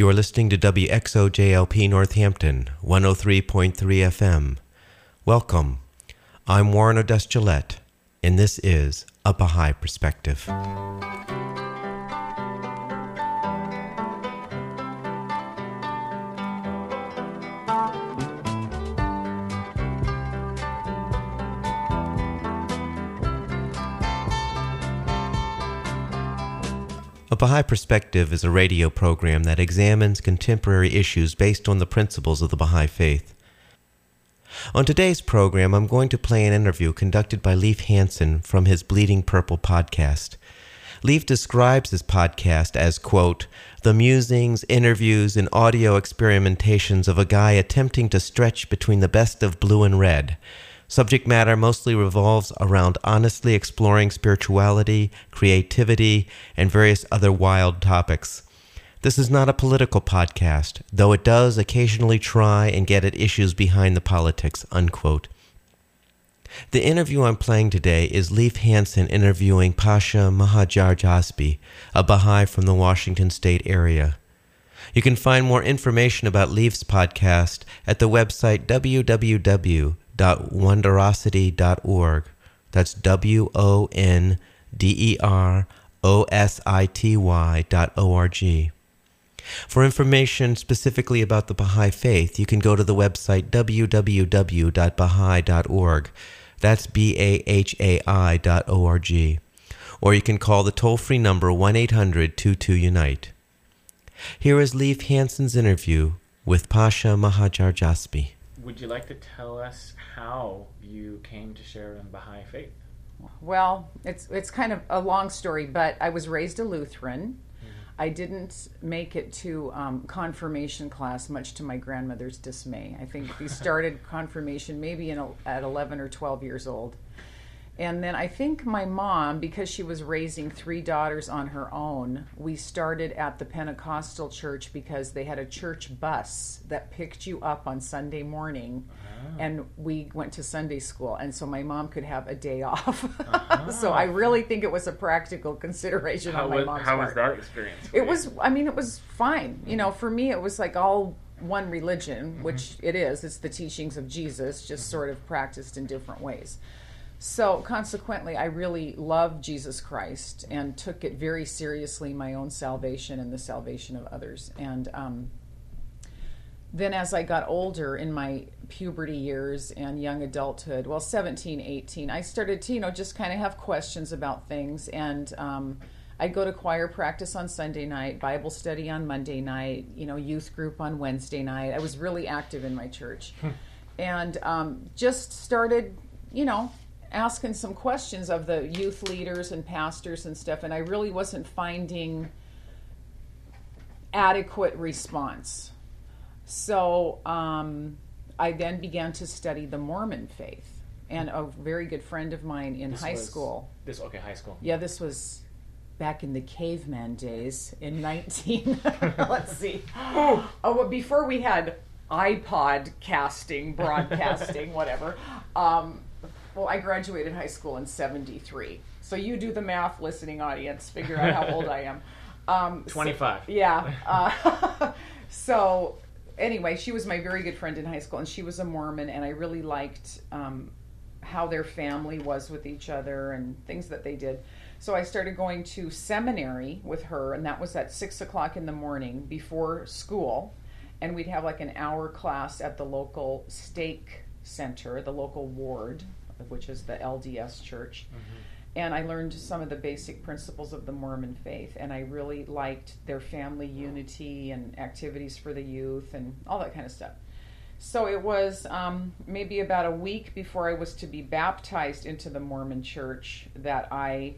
You are listening to WXOJLP Northampton, 103.3 FM. Welcome. I'm Warren Odess Gillett, and this is A Baha'i Perspective. A Baha'i Perspective is a radio program that examines contemporary issues based on the principles of the Baha'i Faith. On today's program, I'm going to play an interview conducted by Leif Hansen from his Bleeding Purple podcast. Leif describes his podcast as, quote, the musings, interviews, and audio experimentations of a guy attempting to stretch between the best of blue and red Subject matter mostly revolves around honestly exploring spirituality, creativity, and various other wild topics. This is not a political podcast, though it does occasionally try and get at issues behind the politics. Unquote. The interview I'm playing today is Leif Hansen interviewing Pasha Mohajer-Jasbi, a Baha'i from the Washington state area. You can find more information about Leif's podcast at the website www www.wonderosity.org. That's W O N D E R O S I T Y dot O R G. For information specifically about the Baha'i Faith, you can go to the website www.baha'i.org. That's B A H A I dot O R G. Or you can call the toll free number 1 800 22 Unite. Here is Leif Hansen's interview with Pasha Mohajer-Jasbi. Would you like to tell us how you came to share in Baha'i faith? Well, it's it's kind of a long story, but I was raised a Lutheran. Mm-hmm. I didn't make it to um, confirmation class, much to my grandmother's dismay. I think we started confirmation maybe in, at 11 or 12 years old. And then I think my mom, because she was raising three daughters on her own, we started at the Pentecostal church because they had a church bus that picked you up on Sunday morning. Uh-huh. And we went to Sunday school. And so my mom could have a day off. Uh-huh. so I really think it was a practical consideration how on my was, mom's how part. was that experience? It was, I mean, it was fine. You know, for me, it was like all one religion, mm-hmm. which it is. It's the teachings of Jesus, just mm-hmm. sort of practiced in different ways. So, consequently, I really loved Jesus Christ and took it very seriously my own salvation and the salvation of others. And um, then, as I got older in my puberty years and young adulthood, well, 17, 18, I started to, you know, just kind of have questions about things. And um, I'd go to choir practice on Sunday night, Bible study on Monday night, you know, youth group on Wednesday night. I was really active in my church. Hmm. and um, just started, you know, asking some questions of the youth leaders and pastors and stuff, and I really wasn't finding adequate response. So um, I then began to study the Mormon faith. And a very good friend of mine in this high was, school. This okay, high school. Yeah, this was back in the caveman days in 19 let's see oh well, before we had ipod casting broadcasting whatever um, well, I graduated high school in 73. So you do the math, listening audience, figure out how old I am. Um, 25. So, yeah. Uh, so anyway, she was my very good friend in high school, and she was a Mormon, and I really liked um, how their family was with each other and things that they did. So I started going to seminary with her, and that was at six o'clock in the morning before school. And we'd have like an hour class at the local stake center, the local ward, which is the LDS church. Mm-hmm. And I learned some of the basic principles of the Mormon faith, and I really liked their family unity and activities for the youth and all that kind of stuff. So it was um, maybe about a week before I was to be baptized into the Mormon church that I,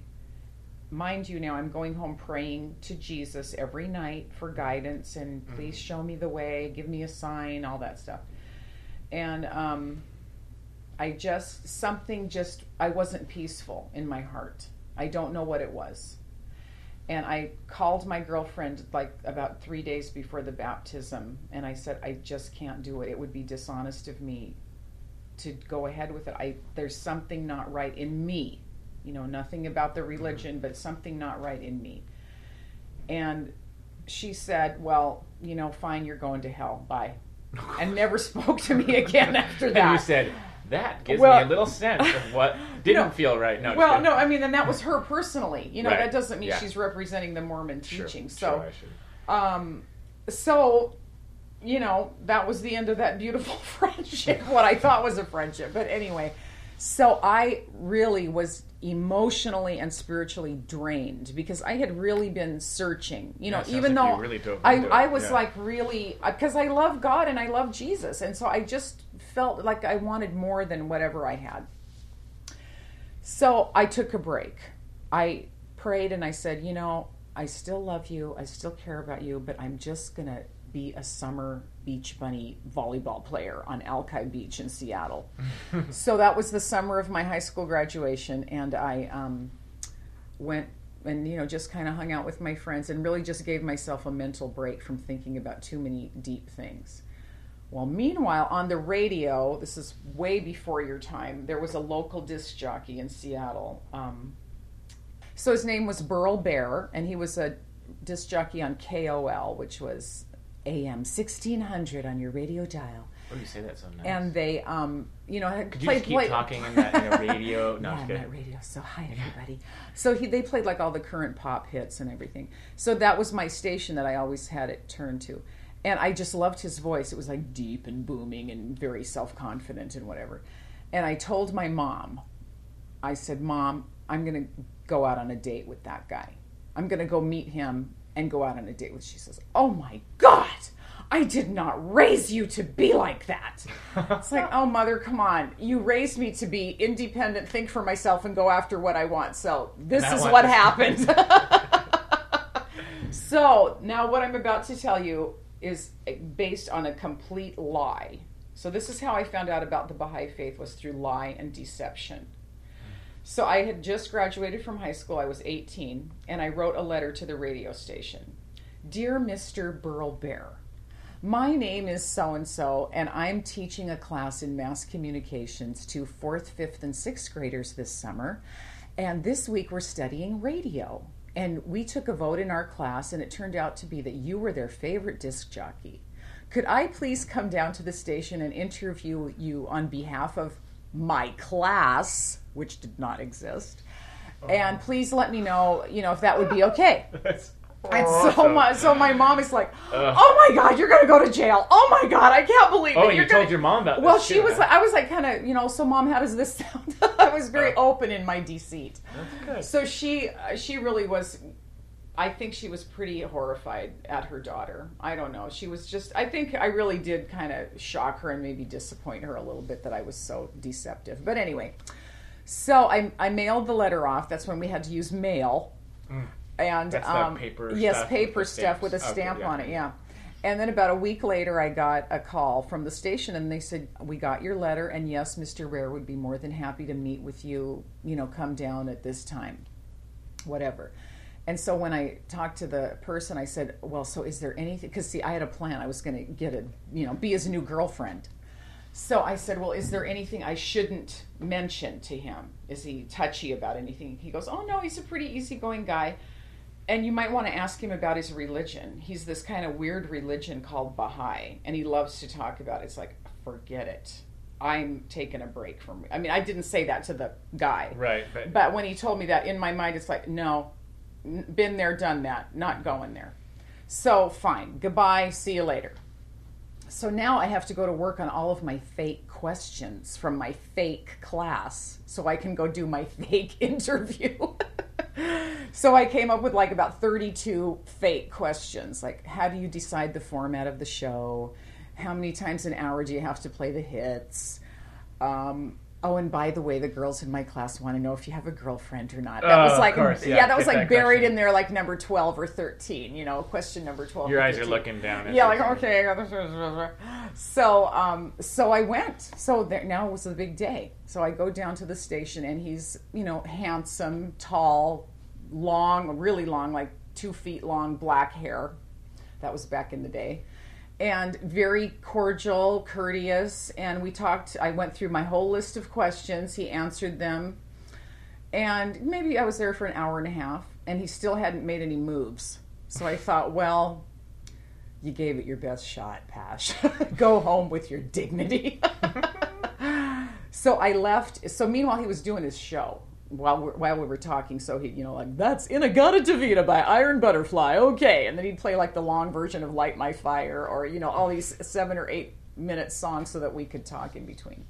mind you, now I'm going home praying to Jesus every night for guidance and mm-hmm. please show me the way, give me a sign, all that stuff. And um, I just, something just, I wasn't peaceful in my heart. I don't know what it was. And I called my girlfriend like about three days before the baptism, and I said, I just can't do it. It would be dishonest of me to go ahead with it. I there's something not right in me. You know, nothing about the religion, but something not right in me. And she said, "Well, you know, fine, you're going to hell. Bye," and never spoke to me again after that. And you said that gives Well- me a little sense of what didn't No. feel right. No, well, no, I mean, and that was her personally. You know, Right. that doesn't mean Yeah. she's representing the Mormon Sure, teaching. sure, So, should. um, so, you know, that was the end of that beautiful friendship. what I thought was a friendship, but anyway. So I really was emotionally and spiritually drained because I had really been searching. You know, Yeah, even like though really I, I was yeah. like really uh, because I love God and I love Jesus, and so I just felt like I wanted more than whatever I had. So I took a break. I prayed and I said, you know, I still love you. I still care about you, but I'm just going to be a summer beach bunny volleyball player on Alki Beach in Seattle. so that was the summer of my high school graduation, and I um, went and you know just kind of hung out with my friends and really just gave myself a mental break from thinking about too many deep things. Well, meanwhile, on the radio, this is way before your time, there was a local disc jockey in Seattle. Um, so his name was Burl Bear, and he was a disc jockey on KOL, which was AM 1600 on your radio dial. Oh, you say that so nice. And they, um, you know, Could you played, just keep played- talking in that in a radio? No, yeah, I'm kidding. radio. So hi everybody. So he, they played like all the current pop hits and everything. So that was my station that I always had it turned to, and I just loved his voice. It was like deep and booming and very self confident and whatever. And I told my mom, I said, "Mom, I'm gonna go out on a date with that guy. I'm gonna go meet him and go out on a date with." She says, "Oh my God." I did not raise you to be like that. It's like, oh, mother, come on. You raised me to be independent, think for myself, and go after what I want. So this is what this. happened. so now what I'm about to tell you is based on a complete lie. So this is how I found out about the Baha'i faith was through lie and deception. So I had just graduated from high school. I was 18, and I wrote a letter to the radio station. Dear Mr. Burl Bear, my name is so and so, and I'm teaching a class in mass communications to fourth, fifth, and sixth graders this summer. And this week we're studying radio. And we took a vote in our class, and it turned out to be that you were their favorite disc jockey. Could I please come down to the station and interview you on behalf of my class, which did not exist? And please let me know, you know, if that would be okay. That's And so awesome. my so my mom is like, "Oh my god, you're gonna go to jail! Oh my god, I can't believe Oh, it!" you You're told gonna-" your mom about Well, she was like, I was like, kind of, you know. So, mom, how does this sound? I was very open in my deceit. That's good. So she uh, she really was. I think she was pretty horrified at her daughter. I don't know. She was just. I think I really did kind of shock her and maybe disappoint her a little bit that I was so deceptive. But anyway, so I I mailed the letter off. That's when we had to use mail. And Mm. That's the um, paper yes, stuff with paper the stuff with a stamps. Okay, stamp yeah. on it. Yeah. And then about a week later, I got a call from the station, and they said, "We got your letter, and yes, Mr. Rare would be more than happy to meet with you. You know, come down at this time, whatever." And so when I talked to the person, I said, "Well, so is there anything?" Because see, I had a plan. I was going to get a, you know, be his new girlfriend. So I said, "Well, is there anything I shouldn't mention to him? Is he touchy about anything?" He goes, "Oh no, he's a pretty easygoing guy." And you might want to ask him about his religion. He's this kind of weird religion called Baha'i, and he loves to talk about it. It's like, forget it. I'm taking a break from. I mean, I didn't say that to the guy, Right, but, but when he told me that, in my mind, it's like, no, been there, done that, not going there. So fine, goodbye, see you later. So now I have to go to work on all of my fake questions from my fake class so I can go do my fake interview. so I came up with like about 32 fake questions like how do you decide the format of the show? How many times an hour do you have to play the hits? Um, oh, and by the way, the girls in my class want to know if you have a girlfriend or not. That Oh, was of like, course, yeah, yeah, that was like that buried question. in there, like number 12 or 13, you know, question number 12. your eyes are looking down. At Yeah, like okay. I got this. So, um, so I went. So there, now was the big day. So I go down to the station, and he's you know handsome, tall, long, really long, like two feet long, black hair. That was back in the day. And very cordial, courteous, and we talked. I went through my whole list of questions. He answered them, and maybe I was there for an hour and a half, and he still hadn't made any moves. So I thought, well, you gave it your best shot, Pash. Go home with your dignity. so I left. So meanwhile, he was doing his show while we while we were talking. So he, you know, like that's In-A-Gadda-Da-Vida by Iron Butterfly. Okay, and then he'd play like the long version of Light My Fire, or you know, all these seven or eight minute songs so that we could talk in between.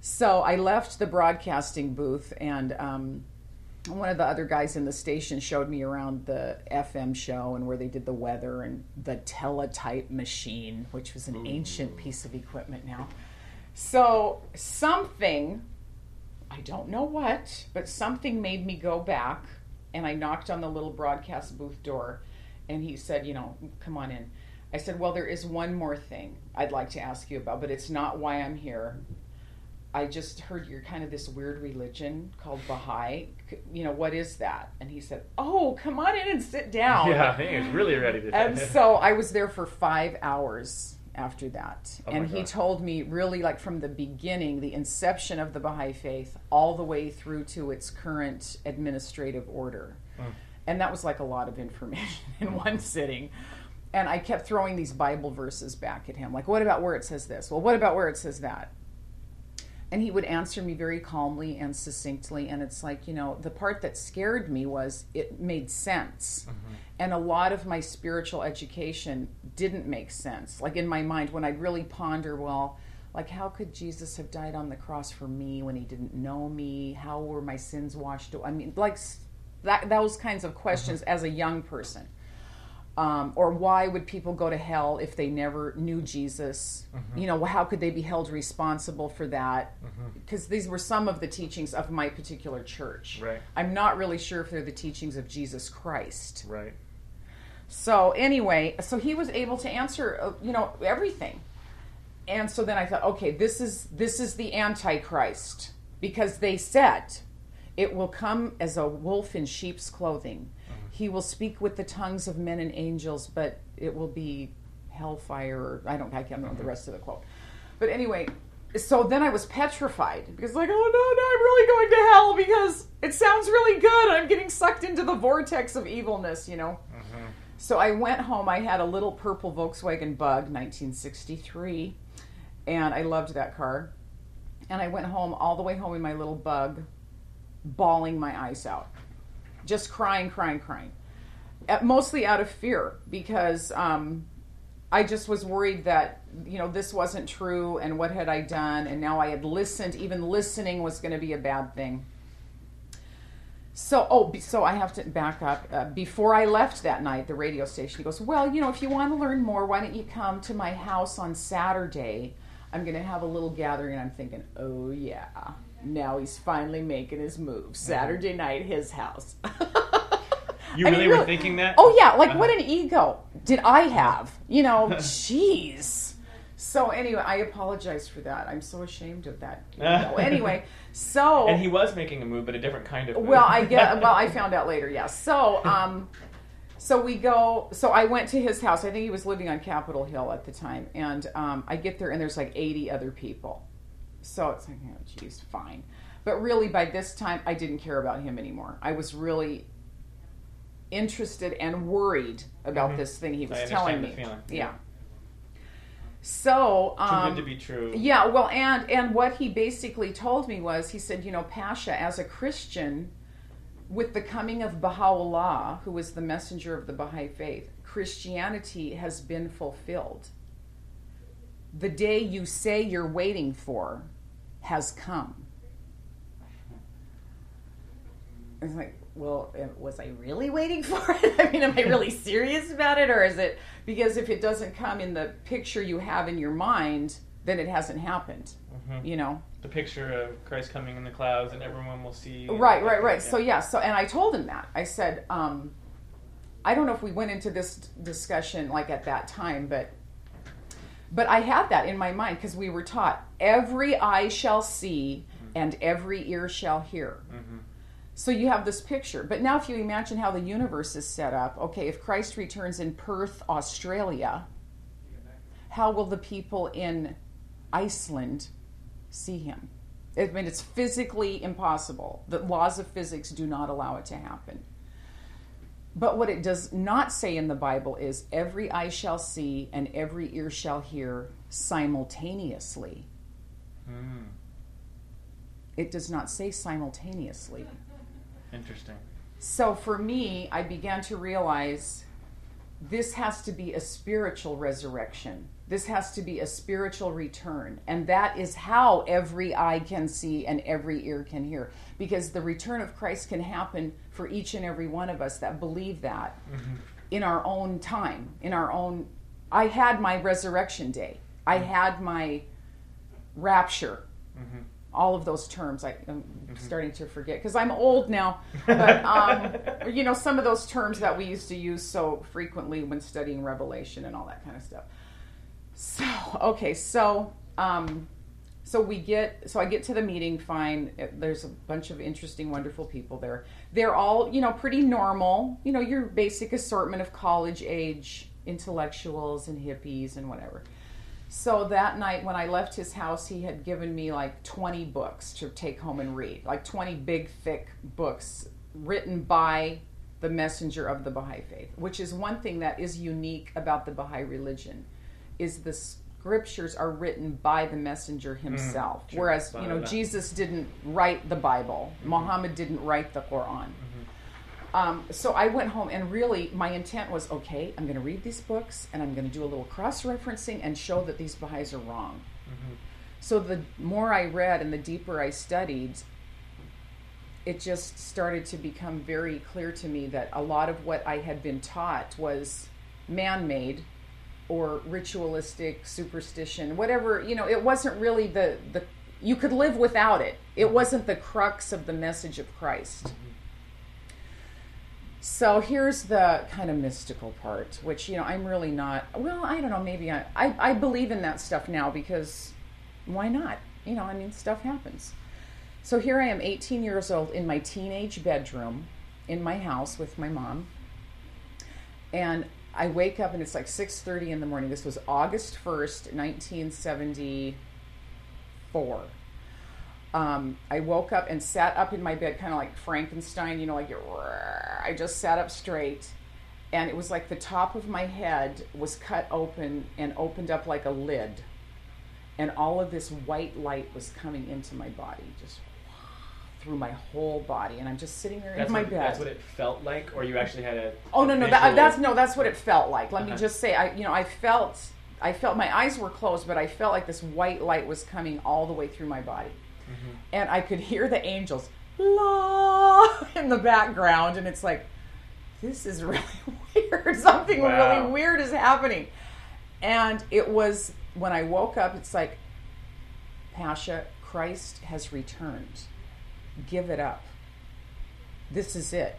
So I left the broadcasting booth and. Um, one of the other guys in the station showed me around the FM show and where they did the weather and the teletype machine, which was an ancient piece of equipment now. So something, I don't know what, but something made me go back and I knocked on the little broadcast booth door and he said, you know, come on in. I said, well, there is one more thing I'd like to ask you about, but it's not why I'm here. I just heard you're kind of this weird religion called Baha'i. You know, what is that? And he said, Oh, come on in and sit down. Yeah, I think he was really ready to. And so I was there for five hours after that. Oh and he told me really like from the beginning, the inception of the Baha'i faith, all the way through to its current administrative order. Mm. And that was like a lot of information in one sitting. And I kept throwing these Bible verses back at him. Like, what about where it says this? Well, what about where it says that? And he would answer me very calmly and succinctly. And it's like, you know, the part that scared me was it made sense. Mm-hmm. And a lot of my spiritual education didn't make sense. Like in my mind, when I'd really ponder, well, like how could Jesus have died on the cross for me when he didn't know me? How were my sins washed away? I mean, like that, those kinds of questions mm-hmm. as a young person. Um, or why would people go to hell if they never knew Jesus? You know, how could they be held responsible for that? Because these were some of the teachings of my particular church. Right. I'm not really sure if they're the teachings of Jesus Christ. Right. So anyway, so he was able to answer, uh, you know, everything. And so then I thought, okay, this is this is the antichrist because they said it will come as a wolf in sheep's clothing. He will speak with the tongues of men and angels, but it will be hellfire. Or, I don't, I can't remember the mm-hmm. rest of the quote. But anyway, so then I was petrified because, like, oh no, no, I'm really going to hell because it sounds really good. I'm getting sucked into the vortex of evilness, you know. Mm-hmm. So I went home. I had a little purple Volkswagen Bug, 1963, and I loved that car. And I went home all the way home in my little Bug, bawling my eyes out, just crying, crying, crying. Uh, Mostly out of fear because um, I just was worried that you know this wasn't true, and what had I done? And now I had listened. Even listening was going to be a bad thing. So, oh, so I have to back up. Uh, before I left that night, the radio station, he goes, Well, you know, if you want to learn more, why don't you come to my house on Saturday? I'm going to have a little gathering. And I'm thinking, Oh, yeah. Now he's finally making his move. Saturday night, his house. You I mean, really were thinking that? Oh, yeah. Like, Uh-huh. what an ego did I have? You know, jeez. So, anyway, I apologize for that. I'm so ashamed of that. anyway, so. And he was making a move, but a different kind of move. Well, I get. Well, I found out later. Yes. So, um, so we go. So I went to his house. I think he was living on Capitol Hill at the time, and um, I get there, and there's like 80 other people. So it's like, oh, geez, fine. But really, by this time, I didn't care about him anymore. I was really interested and worried about Mhm. this thing he was I telling me. the. Yeah. So Too um, good to be true. yeah, well, and and what he basically told me was, he said, you know, Pasha, as a Christian, with the coming of Baha'u'llah, who was the messenger of the Baha'i faith, Christianity has been fulfilled. The day you say you're waiting for has come. It's like, well, was I really waiting for it? I mean, am I really serious about it? Or is it because if it doesn't come in the picture you have in your mind, then it hasn't happened, Mhm. you know? The picture of Christ coming in the clouds and everyone will see. Right, right, right. So, yeah, so, and I told him that. I said, um, I don't know if we went into this discussion like at that time, but but I had that in my mind because we were taught every eye shall see and every ear shall hear. Mhm. So you have this picture. But now, if you imagine how the universe is set up, okay, if Christ returns in Perth, Australia, how will the people in Iceland see him? I mean, it's physically impossible. The laws of physics do not allow it to happen. But what it does not say in the Bible is every eye shall see and every ear shall hear simultaneously. Hmm. It does not say simultaneously. Interesting. So for me, I began to realize this has to be a spiritual resurrection. This has to be a spiritual return. And that is how every eye can see and every ear can hear. Because the return of Christ can happen for each and every one of us that believe that in our own time, in our own. I had my resurrection day, I had my rapture. All of those terms I, am starting to forget because I'm old now. But um, you know some of those terms that we used to use so frequently when studying Revelation and all that kind of stuff. So okay, so um, so we get so I get to the meeting. Fine, there's a bunch of interesting, wonderful people there. They're all you know pretty normal. You know your basic assortment of college age intellectuals and hippies and whatever. So that night when I left his house, he had given me like 20 books to take home and read, like 20 big, thick books written by the messenger of the Baha'i faith, which is one thing that is unique about the Baha'i religion, is the scriptures are written by the messenger mm, himself. true. Whereas, you know. Jesus didn't write the Bible. Mm-hmm. Muhammad didn't write the Quran. Mm-hmm. Um, so I went home and really my intent was okay, I'm going to read these books and I'm going to do a little cross referencing and show that these Baha'is are wrong. Mm-hmm. So the more I read and the deeper I studied, it just started to become very clear to me that a lot of what I had been taught was man made or ritualistic superstition, whatever, you know, it wasn't really the, the you could live without it. It mm-hmm. wasn't the crux of the message of Christ. Mm-hmm. So here's the kind of mystical part, which you know I'm really not. Well, I don't know. Maybe I, I I believe in that stuff now because why not? You know, I mean, stuff happens. So here I am, 18 years old, in my teenage bedroom, in my house with my mom, and I wake up and it's like 6:30 in the morning. This was August 1st, 1974 um, I woke up and sat up in my bed, kind of like Frankenstein, you know, like I just sat up straight, and it was like the top of my head was cut open and opened up like a lid, and all of this white light was coming into my body, just through my whole body, and I'm just sitting there That's in my what, bed. That's what it felt like, or you actually had a. Oh no, no, that, that's no, that's what it felt like. Let Uh-huh. me just say, I, you know, I felt, I felt my eyes were closed, but I felt like this white light was coming all the way through my body, Mm-hmm. and I could hear the angels la in the background, and it's like, this is really weird. Something Wow. really weird is happening, and it was when I woke up. It's like, Pasha, Christ has returned. Give it up. This is it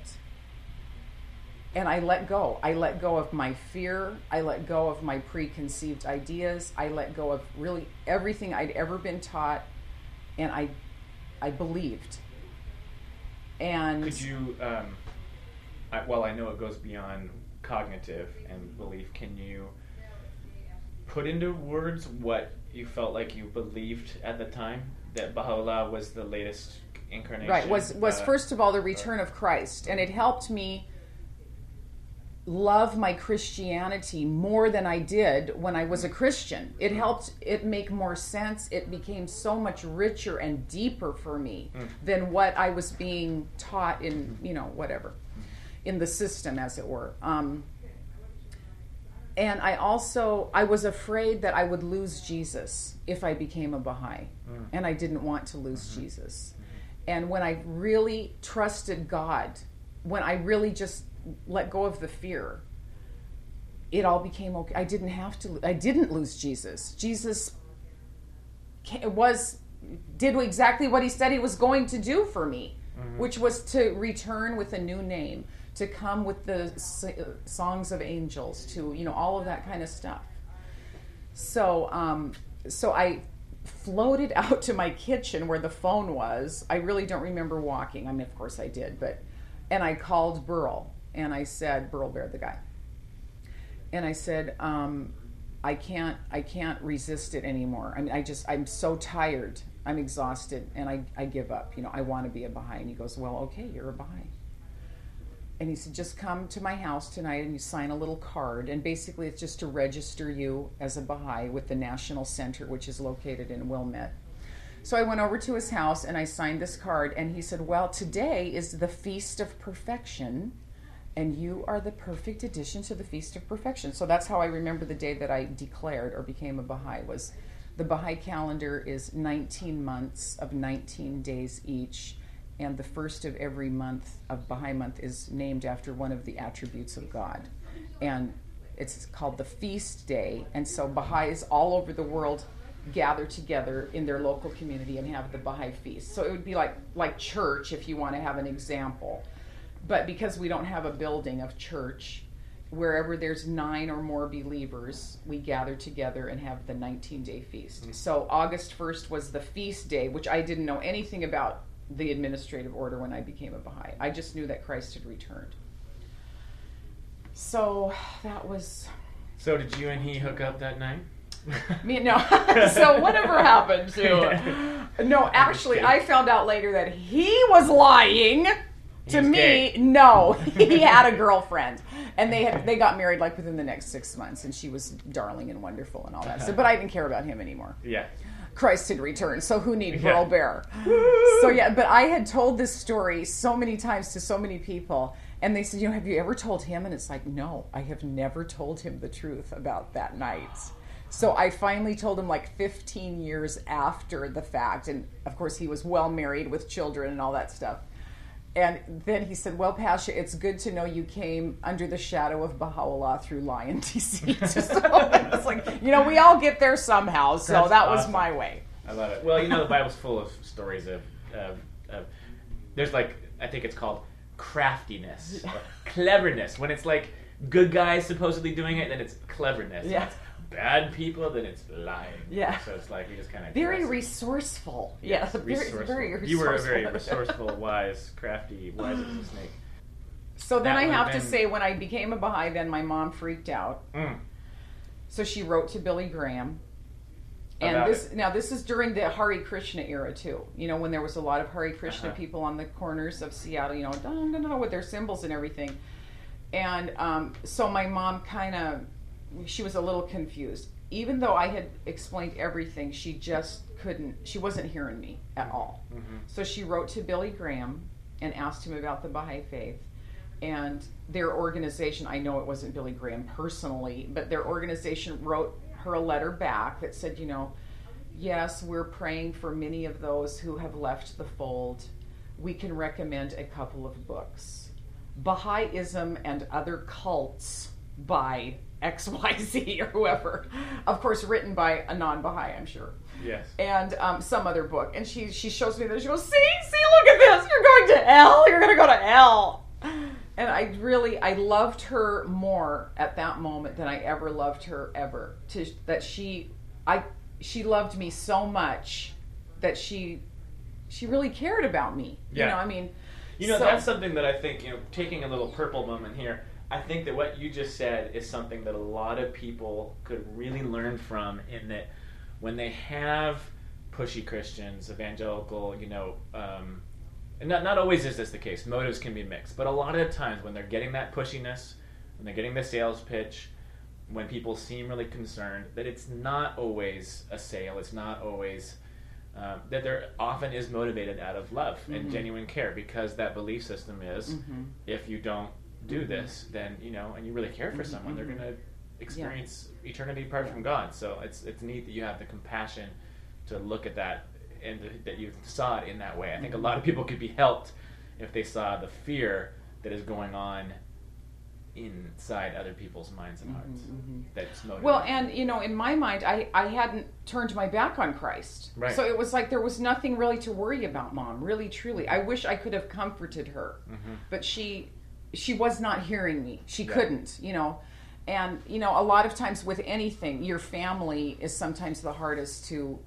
and I let go. I let go of my fear. I let go of my preconceived ideas. I let go of really everything I'd ever been taught, and I, I believed. And Could you, um, I, well, I know it goes beyond cognitive and belief. Can you put into words what you felt like you believed at the time that Baha'u'llah was the latest incarnation? right was was uh, first of all the return of Christ, and it helped me love my Christianity more than I did when I was a Christian. It mm. helped it make more sense. It became so much richer and deeper for me mm. than what I was being taught in, you know, whatever, in the system as it were. Um, and I also I was afraid that I would lose Jesus if I became a Baha'i, mm. and I didn't want to lose mm-hmm. Jesus. Mm-hmm. And when I really trusted God, when I really just let go of the fear, it all became okay. I didn't have to. I didn't lose Jesus. Jesus was did exactly what he said he was going to do for me, which was to return with a new name, to come with the uh, songs of angels, to you know all of that kind of stuff. So, um, so I floated out to my kitchen where the phone was. I really don't remember walking. I mean, of course I did, but and I called Burl and I said, Burl Bear, the guy, and I said, um, I can't, I can't resist it anymore. I mean, I just, I'm so tired. I'm exhausted, and I, I give up. You know, I want to be a Baha'i. And he goes, Well, okay, you're a Baha'i. and he said, just come to my house tonight and you sign a little card. And basically, it's just to register you as a Baha'i with the National Center, which is located in Wilmette. So I went over to his house and I signed this card, and he said, Well, today is the Feast of Perfection, and you are the perfect addition to the Feast of Perfection. So that's how I remember the day that I declared or became a Baha'i was the Baha'i calendar is 19 months of 19 days each, and the first of every month of Baha'i month is named after one of the attributes of God. And it's called the feast day, and so Baha'is all over the world gather together in their local community and have the Baha'i feast. So it would be like like church if you want to have an example. But because we don't have a building of church, wherever there's nine or more believers, we gather together and have the 19 day feast. Mm. So August 1st was the feast day, which I didn't know anything about the administrative order when I became a Baha'i. I just knew that Christ had returned. So that was So did you and he hook up that night? me no. so whatever happened to No, actually I found out later that he was lying to me. gay. No, he had a girlfriend. And they had they got married like within the next 6 months and she was darling and wonderful and all that stuff. But I didn't care about him anymore. Yeah. Christ had returned, so who need Yeah. Bear? So yeah, but I had told this story so many times to so many people, and they said, you know, have you ever told him? And it's like, no, I have never told him the truth about that night. So I finally told him like 15 years after the fact, and of course he was well married with children and all that stuff. And then he said, "Well, Pasha, it's good to know you came under the shadow of Baha'u'llah through lion DC. so it's like, you know, we all get there somehow. So That's that was awesome. my way. I love it. Well, you know, the Bible's full of stories of, of, of there's like, I think it's called craftiness, cleverness. When it's like good guys supposedly doing it, then it's cleverness. Yeah. It's bad people, then it's lying. Yeah. So it's like you just kind of Very resourceful. Yes, very, resourceful. very resourceful. You were a very resourceful, wise, crafty, wise as a snake. So then That I would've have to say, when I became a Baha'i, then my mom freaked out. Mm. So she wrote to Billy Graham. And About this now this is during the Hare Krishna era too. You know when there was a lot of Hare Krishna Uh-huh. people on the corners of Seattle. You know, dun, dun, dun, with their symbols and everything. And um, so my mom kind of she was a little confused. Even though I had explained everything, she just couldn't. She wasn't hearing me at all. Mhm. So she wrote to Billy Graham and asked him about the Baha'i faith. And their organization, I know it wasn't Billy Graham personally, but their organization wrote her a letter back that said, you know, yes, we're praying for many of those who have left the fold. We can recommend a couple of books Baha'ism and Other Cults by XYZ or whoever. Of course, written by a non Baha'i, I'm sure Yes. and um, some other book. And she she shows me this. She goes, "See, see, look at this. You're going to hell. You're going to go to hell." And I really I loved her more at that moment than I ever loved her ever. To that she I she loved me so much that she she really cared about me. Yeah. You know, I mean, You know, so- that's something that I think, you know, taking a little purple moment here, I think that what you just said is something that a lot of people could really learn from in that when they have pushy Christians, evangelical, you know, um, not, not always is this the case. Motives can be mixed. But a lot of times when they're getting that pushiness, when they're getting the sales pitch, when people seem really concerned, that it's not always a sale, it's not always um, that there often is motivated out of love and Mhm. genuine care because that belief system is Mhm. if you don't do this, then you know, and you really care for Mhm, someone, they're mhm. going to experience eternity apart from God. So it's it's neat that you have the compassion to look at that and th- that you saw it in that way. I think a lot of people could be helped if they saw the fear that is going on inside other people's minds and hearts. mhm. That's motivated. Well, and you know, in my mind, I I hadn't turned my back on Christ, Right. so it was like there was nothing really to worry about, Mom. Really, truly, I wish I could have comforted her, Mhm. but she she was not hearing me. She Yeah. couldn't, you know. And you know, a lot of times with anything, your family is sometimes the hardest to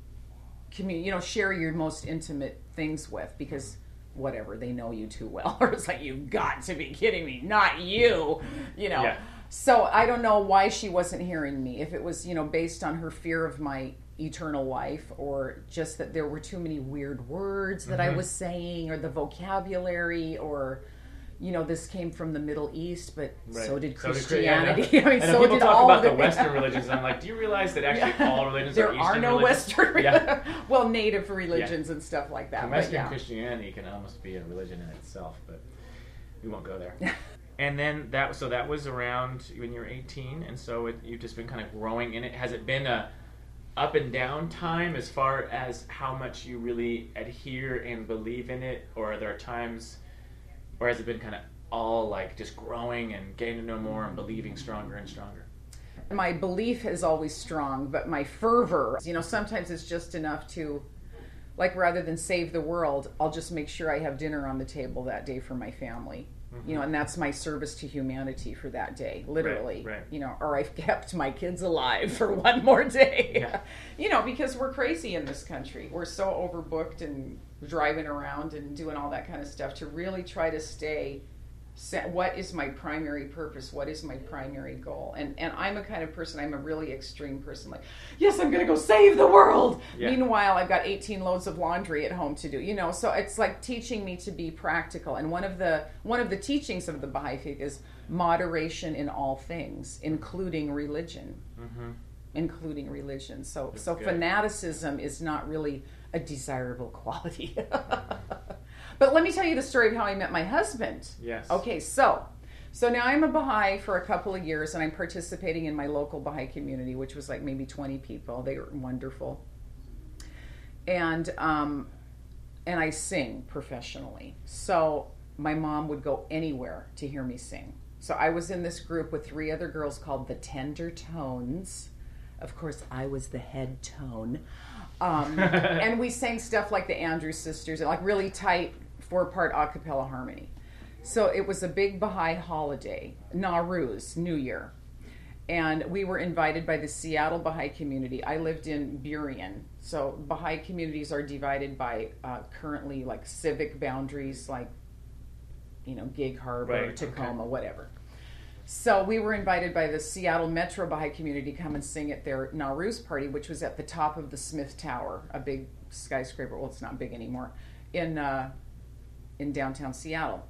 communicate. You know, share your most intimate things with because whatever they know you too well, or it's like you've got to be kidding me, not you, you know. Yeah. So I don't know why she wasn't hearing me. If it was, you know, based on her fear of my eternal life, or just that there were too many weird words that I Mhm. was saying, or the vocabulary, or you know, this came from the Middle East, but Right. so did So did Chri- Christianity. yeah, I mean, and so people did talk all about of the. Western religions, and I'm like, do you realize that actually Yeah. all religions there are Eastern no religions? Western, Yeah. well, native religions and stuff like that. And But Western yeah. Christianity can almost be a religion in itself, but we won't go there. and then that so that was around when you were 18, and so it, you've just been kind of growing in it. Has it been a up and down time as far as how much you really adhere and believe in it, or are there times, or has it been kind of all like just growing and getting to know more and believing stronger and stronger? my belief is always strong, but my fervor, you know, sometimes it's just enough to, like, rather than save the world, I'll just make sure I have dinner on the table that day for my family. Mm-hmm. You know, and that's my service to humanity for that day, literally. right. You know, or I've kept my kids alive for one more day. Yeah. you know, because we're crazy in this country. We're so overbooked and driving around and doing all that kind of stuff to really try to stay what is my primary purpose? What is my primary goal? And and i'm a kind of person i'm a really extreme person like yes i'm gonna go save the world! Yeah. meanwhile i've got 18 loads of laundry at home to do you know? So it's like teaching me to be practical. And one of the one of the teachings of the baha'i faith is moderation in all things including religion. Mm-hmm. Including religion so so fanaticism is not really a desirable quality but let me tell you the story of how i met my husband Yes. Okay, so so now I'm a Baha'i for a couple of years, and I'm participating in my local Baha'i community, which was like maybe 20 people. They were wonderful, and um, and I sing professionally. So my mom would go anywhere to hear me sing. So I was in this group with three other girls called the Tender Tones. Of course, I was the head tone. Um, and we sang stuff like the Andrews Sisters, like really tight four part a cappella harmony. So it was a big Baha'i holiday, Nowruz, New Year. And we were invited by the Seattle Baha'i community. I lived in Burien. So Baha'i communities are divided by uh, currently like civic boundaries, like, you know, Gig Harbor, Right, okay. Tacoma, whatever. So we were invited by the Seattle Metro Baha'i community to come and sing at their Nowruz party, which was at the top of the Smith Tower, a big skyscraper. Well, it's not big anymore, in uh, in downtown Seattle.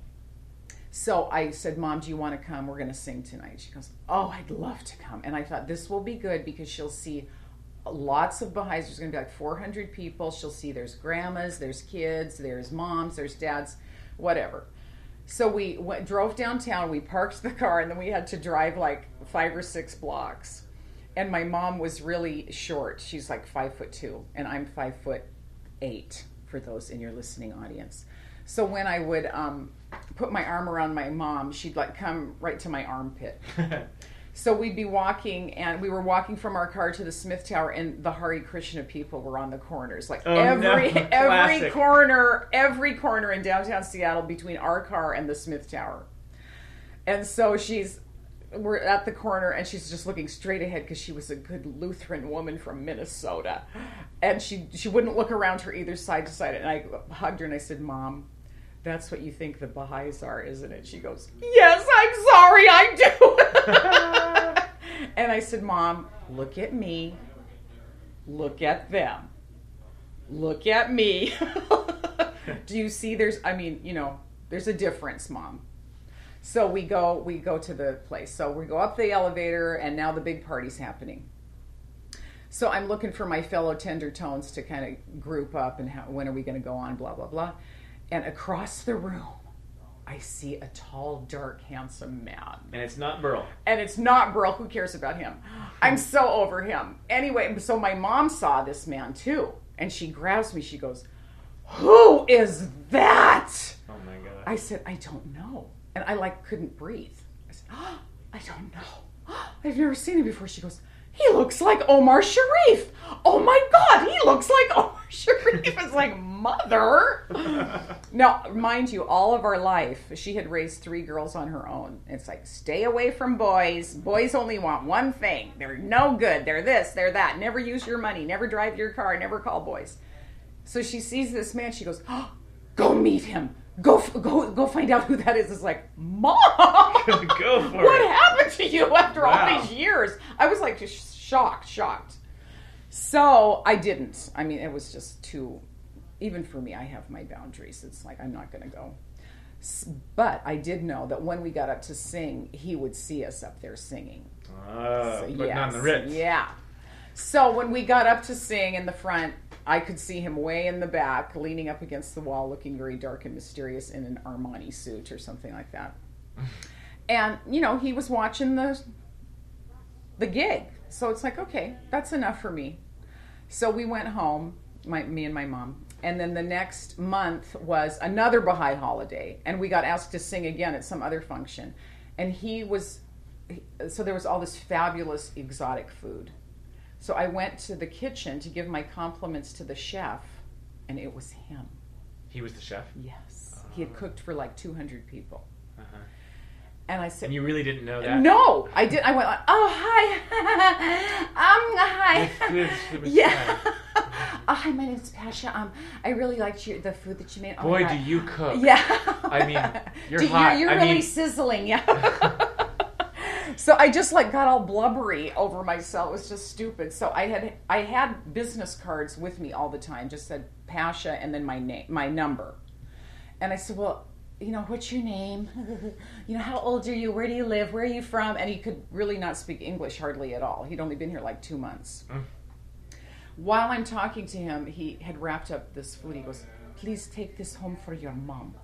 So I said, Mom, do you want to come? We're going to sing tonight. She goes, Oh, I'd love to come. And I thought this will be good because she'll see lots of Baha'is. There's going to be like 400 people. She'll see there's grandmas, there's kids, there's moms, there's dads, whatever. So we went, drove downtown, we parked the car, and then we had to drive like five or six blocks. And my mom was really short. She's like five foot two, and I'm five foot eight for those in your listening audience. So when I would um, put my arm around my mom, she'd like come right to my armpit. So we'd be walking, and we were walking from our car to the Smith Tower, and the Hare Krishna people were on the corners. Like Oh, every no. every corner, every corner in downtown Seattle between our car and the Smith Tower. And so she's we're at the corner and she's just looking straight ahead because she was a good Lutheran woman from Minnesota. And she she wouldn't look around her either side to side. And I hugged her and I said, Mom, that's what you think the Baha'is are, isn't it? She goes, Yes, I'm sorry, I do. and I said, Mom, look at me. Look at them. Look at me. do you see there's I mean, you know, there's a difference, Mom. So we go we go to the place. So we go up the elevator and now the big party's happening. So I'm looking for my fellow tender tones to kind of group up and how, when are we going to go on blah blah blah. And across the room I see a tall, dark, handsome man. and it's not Burl. And it's not Burl. Who cares about him? I'm so over him. Anyway, so my mom saw this man too. And she grabs me. She goes, Who is that? Oh my god. I said, I don't know. And I like couldn't breathe. I said, oh, I don't know. I've never seen him before. She goes, he looks like Omar Sharif. Oh my God, he looks like Omar Sharif. It's like, mother. now, mind you, all of our life, she had raised three girls on her own. It's like, stay away from boys. Boys only want one thing. They're no good. They're this, they're that. Never use your money. Never drive your car. Never call boys. So she sees this man. She goes, oh, "Go meet him. Go, go, go find out who that is." It's like, "Mom, Go for what it. happened to you after Wow. all these years?" I was like, just shocked, shocked. So I didn't. I mean, it was just too. Even for me, I have my boundaries. It's like I'm not going to go. But I did know that when we got up to sing, he would see us up there singing. Uh, So, but not in the yes, Ritz. Yeah. So when we got up to sing in the front, I could see him way in the back, leaning up against the wall, looking very dark and mysterious in an Armani suit or something like that. And you know, he was watching the the gig, so it's like, okay, that's enough for me. So we went home, my me and my mom, and then the next month was another Baha'i holiday, and we got asked to sing again at some other function, and he was so there was all this fabulous exotic food. So I went to the kitchen to give my compliments to the chef, and it was him. He was the chef. Yes, he had cooked for like 200 people, Uh-huh. and I said, And you really didn't know that? "No, I did." I went, like, "Oh hi, um, hi." This food was Yeah. oh, hi, my name's Pasha. Um, I really liked your, the food that you made. Oh, Boy, do you cook. Yeah. I mean, you're Do- hot. You're, I really mean- sizzling, yeah. So I just like got all blubbery over myself. It was just stupid. So I had I had business cards with me all the time. Just said Pasha and then my name, my number. And I said, well. You know, what's your name? you know, how old are you? Where do you live? Where are you from? And he could really not speak English hardly at all. He'd only been here like two months. Mm. While I'm talking to him, he had wrapped up this food. He goes, Please take this home for your mom.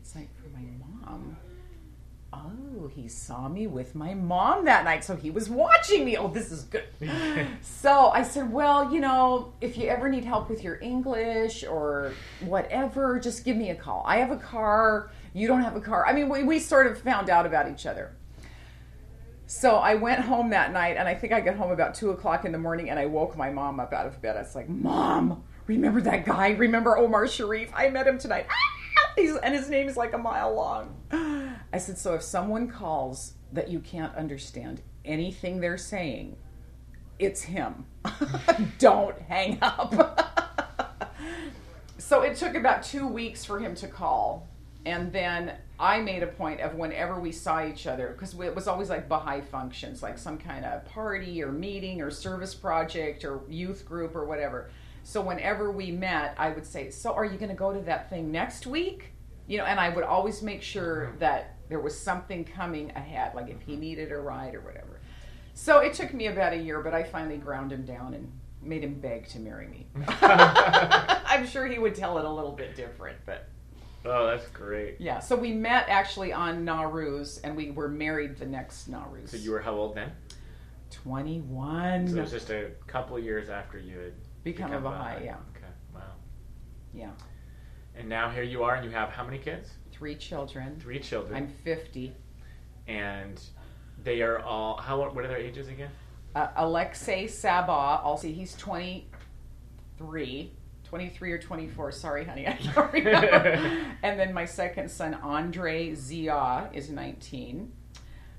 It's like, For my mom? Oh, he saw me with my mom that night. So he was watching me. Oh, this is good. so I said, Well, you know, if you ever need help with your English or whatever, just give me a call. I have a car. You don't have a car. I mean, we, we sort of found out about each other. So I went home that night, and I think I got home about two o'clock in the morning, and I woke my mom up out of bed. I was like, "Mom, remember that guy? Remember Omar Sharif? I met him tonight, ah! He's, and his name is like a mile long." I said, "So if someone calls that you can't understand anything they're saying, it's him. Don't hang up." so it took about two weeks for him to call and then I made a point of whenever we saw each other, because it was always like Baha'i functions, like some kind of party or meeting or service project or youth group or whatever. So whenever we met, I would say, "So are you going to go to that thing next week?" You know, and I would always make sure mm-hmm. that there was something coming ahead, like if he mm-hmm. needed a ride or whatever. So it took me about a year, but I finally ground him down and made him beg to marry me. I'm sure he would tell it a little bit different, but. Oh, that's great. Yeah, so we met actually on Nowruz, and we were married the next Nowruz. So you were how old then? 21. So it was just a couple years after you had Become a Baha'i, yeah. Okay, wow. Yeah. And now here you are, and you have how many kids? Three children. Three children. I'm 50. and they are all how what are their ages again? Uh, Alexei Sabah, also, he's 23. 23 or 24, sorry, honey, I can't remember. and then my second son, Andre Zia, is 19,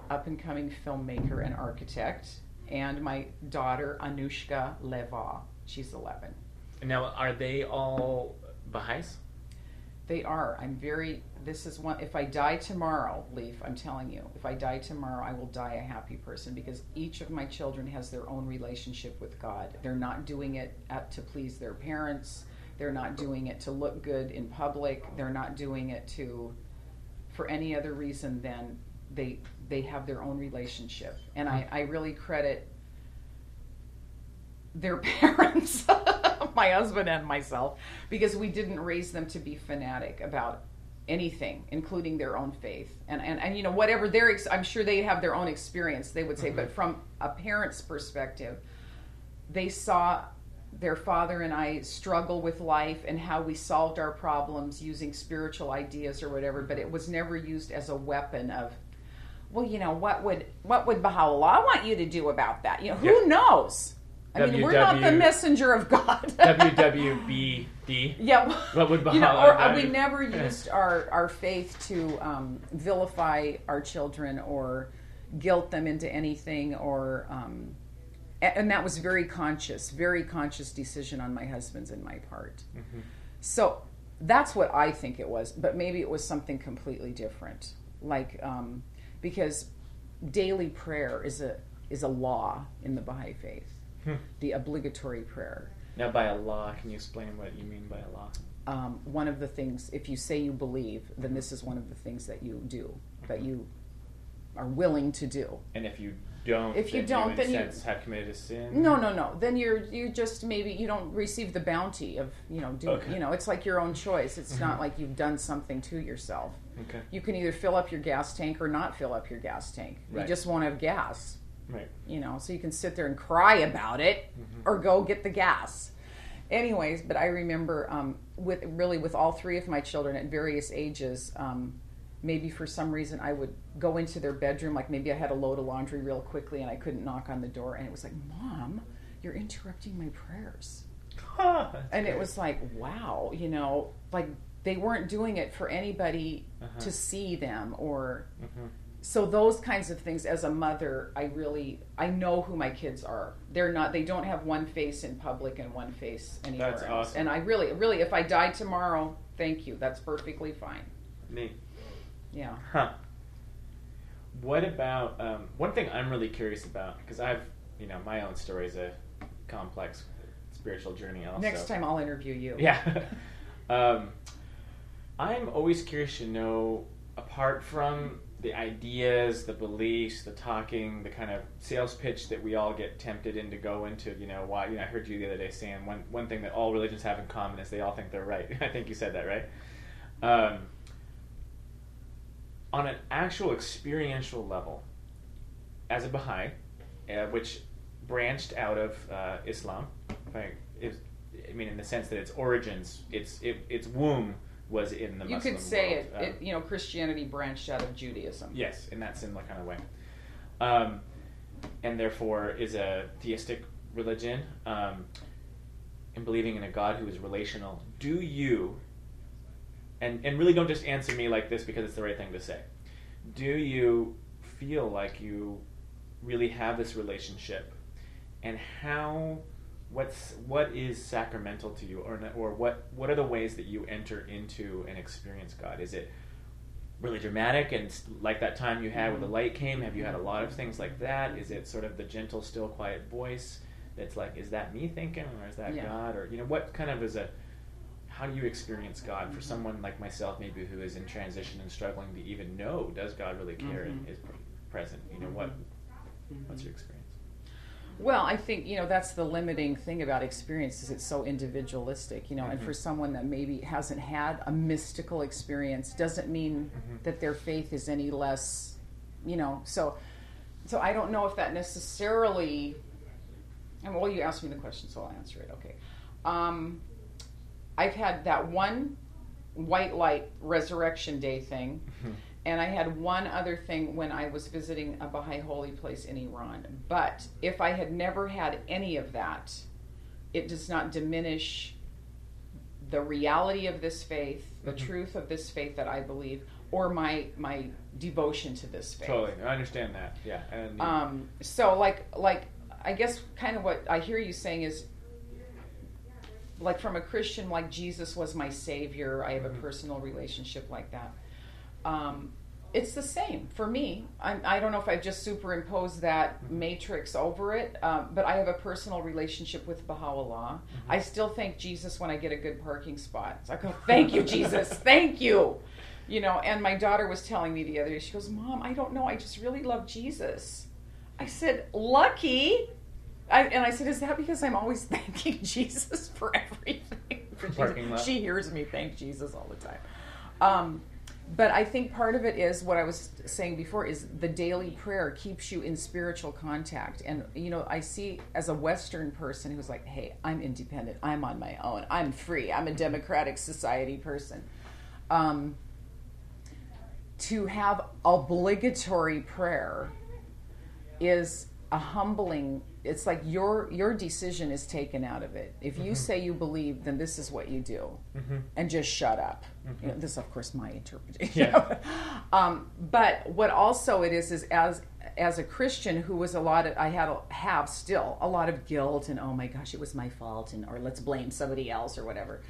up and coming filmmaker and architect. And my daughter, Anushka Leva, she's 11. Now are they all Baha'is? They are. I'm very. This is one. If I die tomorrow, Leif, I'm telling you, if I die tomorrow, I will die a happy person because each of my children has their own relationship with God. They're not doing it at, to please their parents. They're not doing it to look good in public. They're not doing it to, for any other reason than they they have their own relationship. And I, I really credit their parents, my husband and myself, because we didn't raise them to be fanatic about anything, including their own faith. And and, and you know whatever their ex- I'm sure they have their own experience. They would say, but mm-hmm. from a parent's perspective, they saw their father and I struggle with life and how we solved our problems using spiritual ideas or whatever. But it was never used as a weapon of well, you know, what would what would Baha'u'llah want you to do about that? You know, who Yeah. knows? I mean, we're not the messenger of God. WWBD. yeah. What would you know, or we never used our our faith to um, vilify our children or guilt them into anything or. Um, and that was very conscious, very conscious decision on my husband's and my part. Mm-hmm. So that's what I think it was, but maybe it was something completely different. Like um, because daily prayer is a is a law in the Baha'i faith, Hmm. the obligatory prayer. Now by a law, can you explain what you mean by a law? um, one of the things, if you say you believe, then this is one of the things that you do, that you are willing to do. And if you don't, If you then don't, in then a you- have committed a sin. No, no, no. Then you're you just maybe you don't receive the bounty of you know do Okay. you know it's like your own choice. It's not like you've done something to yourself. Okay. You can either fill up your gas tank or not fill up your gas tank. You just won't have gas. Right. you know, so you can sit there and cry about it or go get the gas. Anyways, but I remember um, with really with all three of my children at various ages, um, maybe for some reason I would go into their bedroom, like maybe I had a load of laundry real quickly and I couldn't knock on the door, and it was like, Mom, you're interrupting my prayers. And it was like, wow, you know, like they weren't doing it for anybody Uh-huh. to see them or Mhm. So those kinds of things as a mother i really i know who my kids are they're not they don't have one face in public and one face anywhere That's else awesome. and i really really if i die tomorrow thank you that's perfectly fine me yeah Huh. What about um, one thing I'm really curious about because I've you know my own story is a complex spiritual journey. Also, next time i'll interview you Yeah. um, I'm always curious to know, apart from the ideas, the beliefs, the talking, the kind of sales pitch that we all get tempted in to go into, you know, why, you know, I heard you the other day saying one, one thing that all religions have in common is they all think they're right. I think you said that, right? Um, on an actual experiential level, as a Baha'i, uh, which branched out of uh, Islam, I, I mean, in the sense that its origins, its it, its womb was in the you Muslim could say world. it, Um, it you know christianity branched out of judaism Yes, in that similar kind of way. Um, and therefore is a theistic religion um, and believing in a God who is relational. Do you, and, and really don't just answer me like this because it's the right thing to say, do you feel like you really have this relationship? And how, what's, what is sacramental to you? Or, or what, what are the ways that you enter into and experience God? Is it really dramatic and like that time you had when the mm-hmm. light came have you had a lot of things like that is it sort of the gentle still quiet voice that's like is that me thinking or is that Yeah. god or you know what kind of is a how do you experience god for mm-hmm. someone like myself maybe who is in transition and struggling to even know does god really care and Mhm. is pr- present you know what mm-hmm. what's your experience Well, I think you know that's the limiting thing about experience is it's so individualistic, you know. And Mhm. for someone that maybe hasn't had a mystical experience, doesn't mean Mhm. that their faith is any less, you know. So, so I don't know if that necessarily. And well, you asked me the question, so I'll answer it. Okay, um, I've had that one white light resurrection day thing. And I had one other thing when I was visiting a Baha'i holy place in Iran. But if I had never had any of that, it does not diminish the reality of this faith, the Mhm. truth of this faith that I believe, or my my devotion to this faith. totally i understand that yeah and Um, so like like I guess kind of what I hear you saying is like from a Christian like Jesus was my savior. I have a Mhm. personal relationship like that. Um, it's the same for me. I'm, I don't know if I've just superimposed that Mhm. matrix over it, um, but I have a personal relationship with Baha'u'llah. Mm-hmm. I still thank Jesus when I get a good parking spot. So I go, "Thank you, Jesus. Thank you." You know, and my daughter was telling me the other day. She goes, "Mom, I don't know. I just really love Jesus." I said, "Lucky." I, and I said, "Is that because I'm always thanking Jesus for everything?" For Jesus. Parking lot. She hears me thank Jesus all the time. Um, but I think part of it is what I was saying before is the daily prayer keeps you in spiritual contact. And you know, I see as a Western person who's like, "Hey, I'm independent. I'm on my own. I'm free. I'm a democratic society person." Um, to have obligatory prayer is a humbling it's like your your decision is taken out of it if you Mhm. say you believe then this is what you do Mhm. and just shut up Mhm. you know, this is of course my interpretation Yeah. um, but what also it is is as as a christian who was a lot of i had a, have still a lot of guilt and oh my gosh it was my fault and or let's blame somebody else or whatever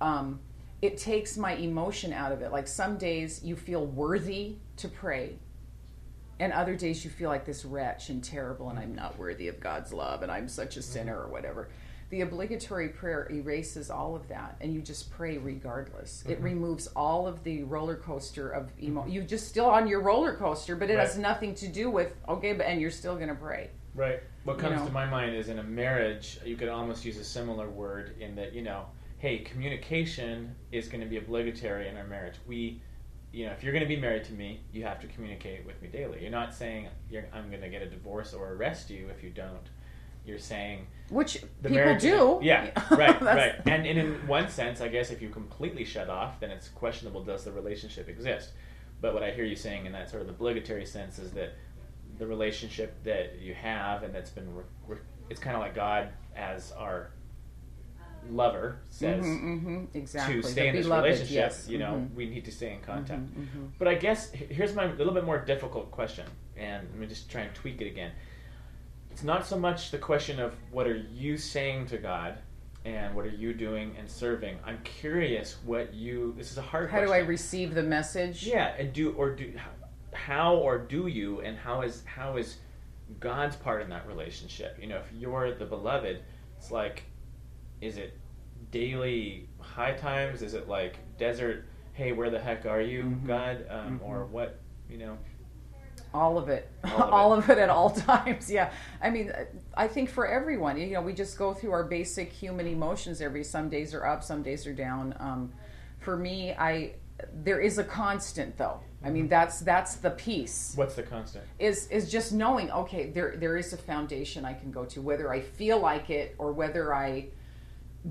um, it takes my emotion out of it like some days you feel worthy to pray and other days you feel like this wretch and terrible and i'm not worthy of god's love and i'm such a sinner or whatever the obligatory prayer erases all of that and you just pray regardless it Mhm. removes all of the roller coaster of emo You're just still on your roller coaster but it has nothing to do with okay but and you're still going to pray Right. What You comes know. to my mind is in a marriage, you could almost use a similar word in that, you know, hey, communication is going to be obligatory in our marriage. We, you know, if you're going to be married to me, you have to communicate with me daily. You're not saying you're, I'm going to get a divorce or arrest you if you don't. You're saying which the people marriage do Yeah, right, right. And, and in one sense, I guess if you completely shut off, then it's questionable does the relationship exist? But what I hear you saying in that sort of obligatory sense is that the relationship that you have and that's been, re- re- it's kind of like God as our lover says Mhm, mhm, exactly to stay The in this beloved, relationship, yes. you know, Mhm, we need to stay in contact. mhm, mhm. But I guess here's my little bit more difficult question, and let me just try and tweak it again. It's not so much the question of what are you saying to God and what are you doing and serving. I'm curious what you. This is a hard. how do i receive the message Yeah, and do or do how or do you and how is how is God's part in that relationship? You know, if you're the beloved, it's like, is it daily high times? Is it like desert? Hey, where the heck are you, Mhm. God? Um, Or Mhm. what? You know. all of it All of all it. of it at all times yeah i mean i think for everyone you know we just go through our basic human emotions every some days are up some days are down um, for me i there is a constant though i mean Mhm. that's that's the piece What's the constant? is is just knowing okay there there is a foundation i can go to whether i feel like it or whether i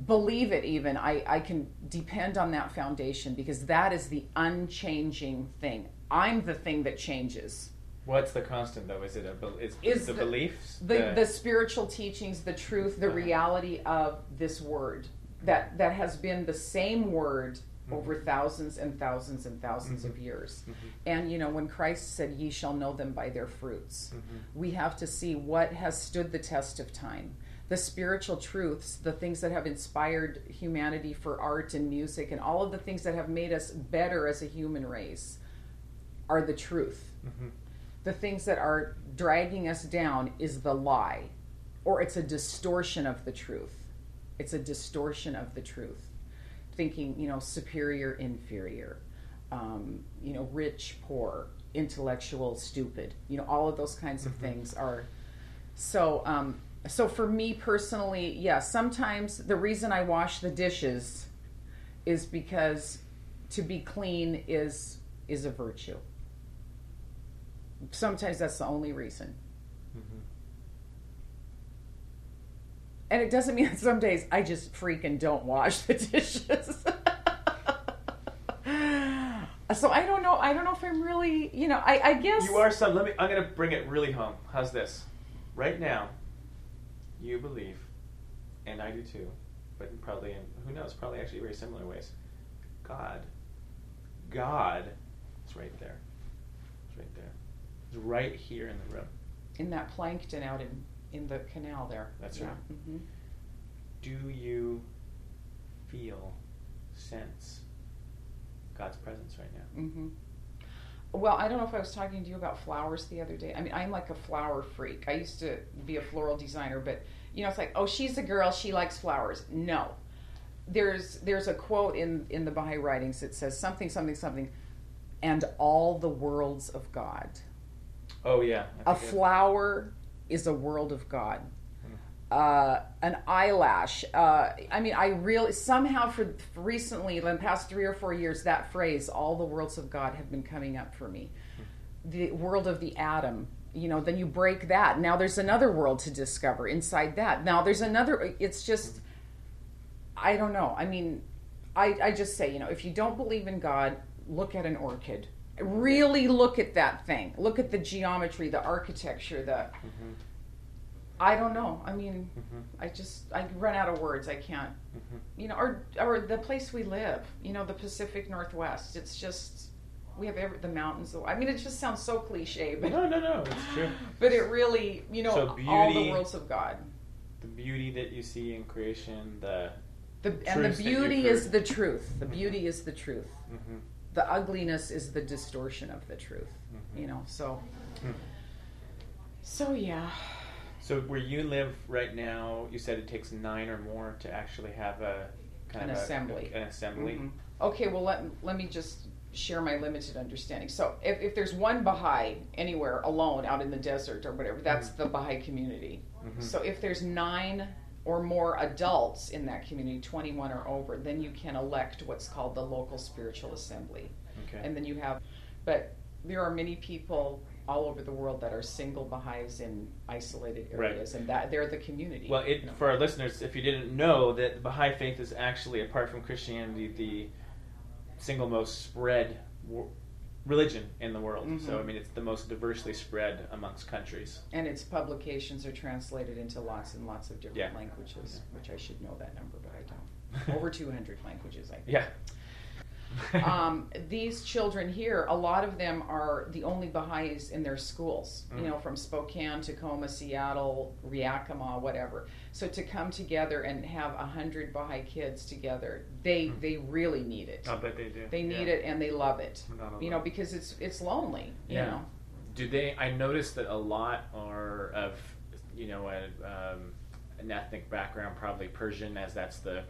believe it even i i can depend on that foundation because that is the unchanging thing i'm the thing that changes What's the constant though? Is it a is, Is the, the- beliefs? the the spiritual teachings the truth the Uh-huh. reality of this word that that has been the same word Mhm. over thousands and thousands and 1000s Mhm. of years Mhm. and you know when christ said ye shall know them by their fruits Mhm. we have to see what has stood the test of time the spiritual truths the things that have inspired humanity for art and music and all of the things that have made us better as a human race are the truth Mhm. the things that are dragging us down is the lie or it's a distortion of the truth it's a distortion of the truth thinking you know superior inferior um, you know rich poor intellectual stupid you know all of those kinds of Mhm. things are so um, so for me personally yeah sometimes the reason i wash the dishes is because to be clean is is a virtue sometimes that's the only reason Mhm. and it doesn't mean that some days i just freaking don't wash the dishes so i don't know i don't know if i'm really you know i, I guess You are some. Let me. I'm gonna bring it really home. How's this? Right now, you believe, and I do too, but probably in who knows? Probably actually very similar ways. God, God, is right there. It's right there. It's right here in the room. in that plankton out in in the canal there That's yeah. right. hmm Do you feel, sense God's presence right now? hmm Well, I don't know if I was talking to you about flowers the other day. I mean, I'm like a flower freak. I used to be a floral designer, but you know, it's like, oh, she's a girl, she likes flowers. No, there's there's a quote in in the Baha'i writings that says something, something, something, and all the worlds of God. Oh yeah. A flower is a world of God. Uh, an eyelash. Uh, I mean, I really somehow for, recently, in the past three or four years, that phrase, "all the worlds of God," have been coming up for me. The world of the atom. You know, then you break that. Now there's another world to discover inside that. Now there's another. It's just, I don't know. I mean, I I just say, you know, if you don't believe in God, look at an orchid. Really look at that thing. Look at the geometry, the architecture, the Mhm. I don't know. I mean, Mhm. I just I run out of words. I can't. Mhm. You know, or or the place we live. You know, the Pacific Northwest. It's just we have every, the mountains. I mean, it just sounds so cliche, but No, no, no. It's true. but it really, you know, So all the beauty- worlds of God. The beauty that you see in creation, the. The and the Truths that you've beauty is the truth. The Mhm. beauty is the truth. Mhm. The ugliness is the distortion of the truth. Mhm. You know, so Hmm. so yeah. So where you live right now, you said it takes nine or more to actually have a kind An of a- assembly. an assembly. Mhm. Okay, well let let me just share my limited understanding. So if, if there's one Baha'i anywhere alone out in the desert or whatever, that's the Baha'i community. Mhm. So if there's nine or more adults in that community, 21 or over, then you can elect what's called the local spiritual assembly. Okay. And then you have, but there are many people all over the world that are single Baha'is in isolated Right. areas, and that they're the community. Well, it, you know. for our listeners, if you didn't know, that the Baha'i faith is actually, apart from Christianity, the single most spread wo- religion in the world. So, Mhm. I mean, it's the most diversely spread amongst countries. And its publications are translated into lots and lots of different Yeah. languages, which I should know that number, but I don't. Over 200 languages, I think. Yeah. um, these children here, a lot of them are the only Baha'is in their schools, you Mm. know, from Spokane, Tacoma, Seattle, Yakima, whatever. So to come together and have a hundred Baha'i kids together, they Mm. they really need it. I'll bet they do. They need Yeah. it and they love it. You lot. know, because it's it's lonely. You Yeah. know. Do they? I noticed that a lot are of, you know, a, um, an ethnic background, probably Persian, as that's the,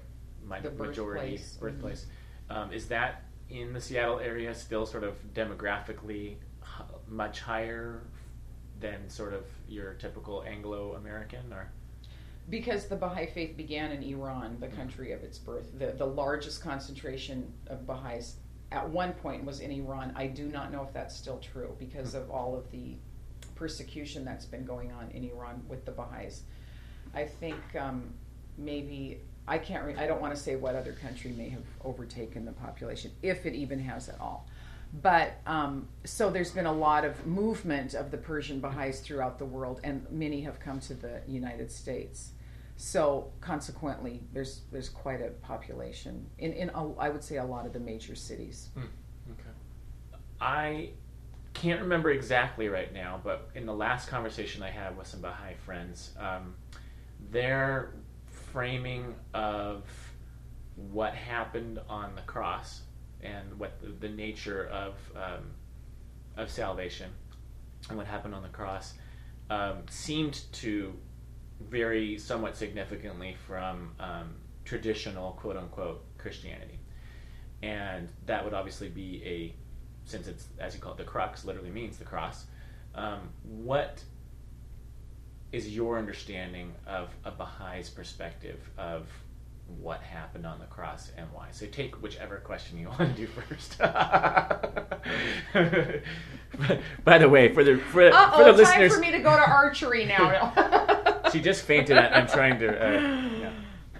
mi- The majority birthplace. birthplace. Um, is that in the Seattle area still sort of demographically much higher than sort of your typical Anglo-American, or? Because the Baha'i faith began in Iran, the country of its birth. The, the largest concentration of Baha'is at one point was in Iran. I do not know if that's still true because of all of the persecution that's been going on in Iran with the Baha'is. I think um, maybe, I can't, re- I don't want to say what other country may have overtaken the population, if it even has at all. But um, so there's been a lot of movement of the Persian Baha'is throughout the world, and many have come to the United States. So consequently, there's there's quite a population in in a, I would say a lot of the major cities. Okay. I can't remember exactly right now, but in the last conversation I had with some Baha'i friends, um, framing of what happened on the cross and what the, the nature of um, of salvation and what happened on the cross um, seemed to vary somewhat significantly from um, traditional quote unquote Christianity. And that would obviously be a since it's as you call it the crux literally means the cross um, what is your understanding of a bahai's perspective of what happened on the cross and why so take whichever question you want to do first by the way for the for, Uh for the oh, time listeners for me to go to archery now. she just fainted I- i'm trying to uh, yeah.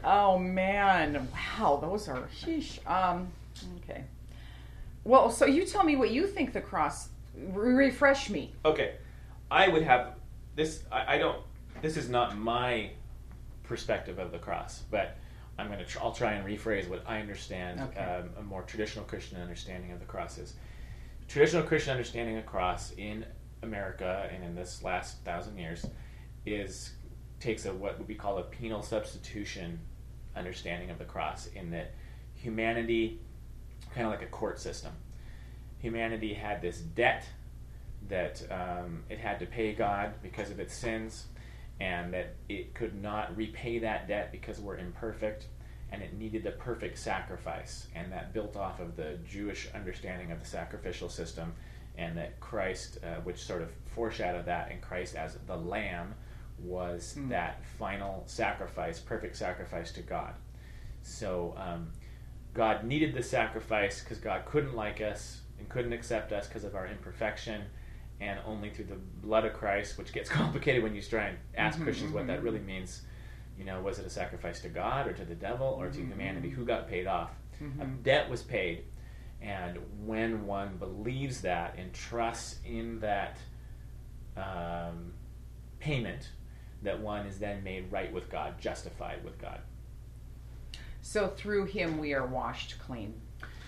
Oh man! Wow, those are sheesh. Um, okay. Well, so you tell me what you think the cross. Re- refresh me. Okay, I would have this. I, I don't. This is not my perspective of the cross, but I'm gonna. Tr- I'll try and rephrase what I understand. Okay. Um, a more traditional Christian understanding of the cross is. Traditional Christian understanding of the cross in America and in this last thousand years is takes a what would be called a penal substitution understanding of the cross in that humanity kind of like a court system humanity had this debt that um, it had to pay God because of its sins, and that it could not repay that debt because we're imperfect, and it needed the perfect sacrifice. And that built off of the Jewish understanding of the sacrificial system, and that Christ, uh, which sort of foreshadowed that, and Christ as the Lamb was Mm. that final sacrifice, perfect sacrifice to God. So um, God needed the sacrifice because God couldn't like us and couldn't accept us because of our imperfection, and only through the blood of Christ, which gets complicated when you try and ask Mhm, Christians what that mhm. really means. You know, was it a sacrifice to God or to the devil or to Mhm, humanity? Who got paid off? A Mhm. debt was paid, and when one believes that and trusts in that um, payment, that one is then made right with God, justified with God. So through him we are washed clean.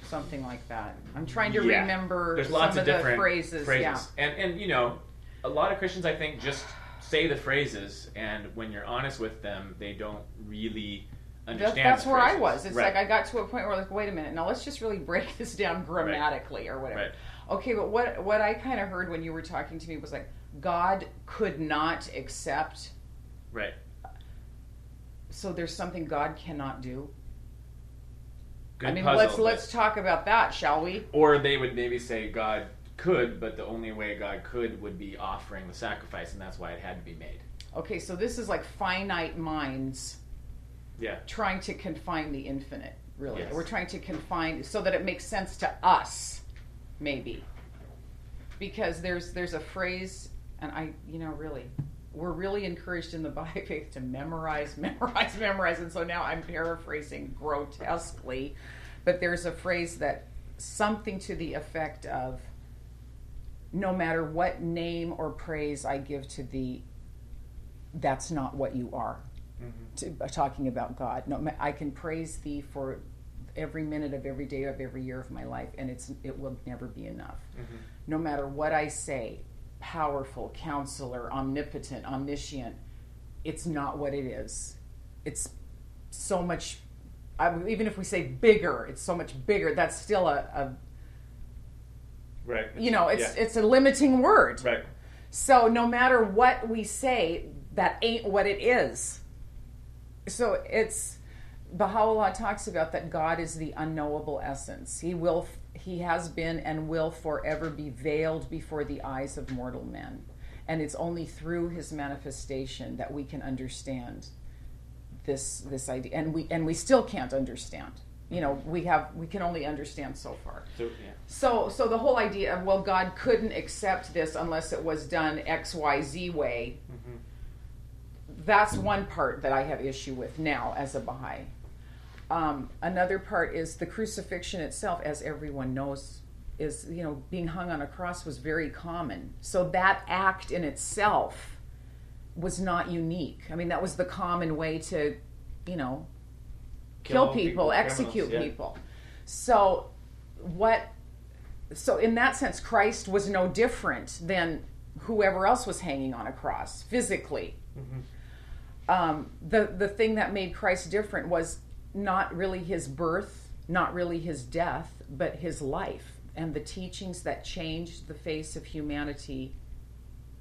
Something like that. I'm trying to Yeah. remember There's some lots of of the different phrases. Yeah. And and you know, a lot of Christians I think just say the phrases and when you're honest with them, they don't really understand that's where I was. It's Right. like I got to a point where like, wait a minute, now let's just really break this down grammatically or whatever. Right. Okay, but what what I kind of heard when you were talking to me was like God could not accept Right. So there's something God cannot do. Good I mean, puzzle, let's let's talk about that, shall we? Or they would maybe say God could, but the only way God could would be offering the sacrifice, and that's why it had to be made. Okay, so this is like finite minds Yeah. trying to confine the infinite, really. Yes. We're trying to confine so that it makes sense to us, maybe. Because there's there's a phrase, and I, you know, really, we're really encouraged in the Baha'i faith to memorize, memorize, memorize, and so now I'm paraphrasing grotesquely, but there's a phrase that something to the effect of, no matter what name or praise I give to thee, that's not what you are to, uh, talking about God. No, I can praise Thee for every minute of every day of every year of my life, and it's it will never be enough. No matter what I say, powerful, counselor, omnipotent, omniscient, it's not what it is. It's so much. I, even if we say bigger, it's so much bigger. That's still a, a Right. you know, it's Yeah. it's a limiting word. Right. So no matter what we say, that ain't what it is. So it's Baha'u'llah talks about that God is the unknowable essence. He will he has been and will forever be veiled before the eyes of mortal men. And it's only through his manifestation that we can understand this this idea and we and we still can't understand. You know, we have we can only understand so far. So, yeah. So, so the whole idea of well, God couldn't accept this unless it was done X, Y, Z way. Mm-hmm. That's one part that I have issue with now as a Baha'i. Um, another part is the crucifixion itself, as everyone knows, is you know being hung on a cross was very common. So that act in itself was not unique. I mean, that was the common way to, you know, kill, Kill people, people, execute yeah. people. So, what? So, in that sense, Christ was no different than whoever else was hanging on a cross physically. Um, the the thing that made Christ different was not really his birth, not really his death, but his life and the teachings that changed the face of humanity.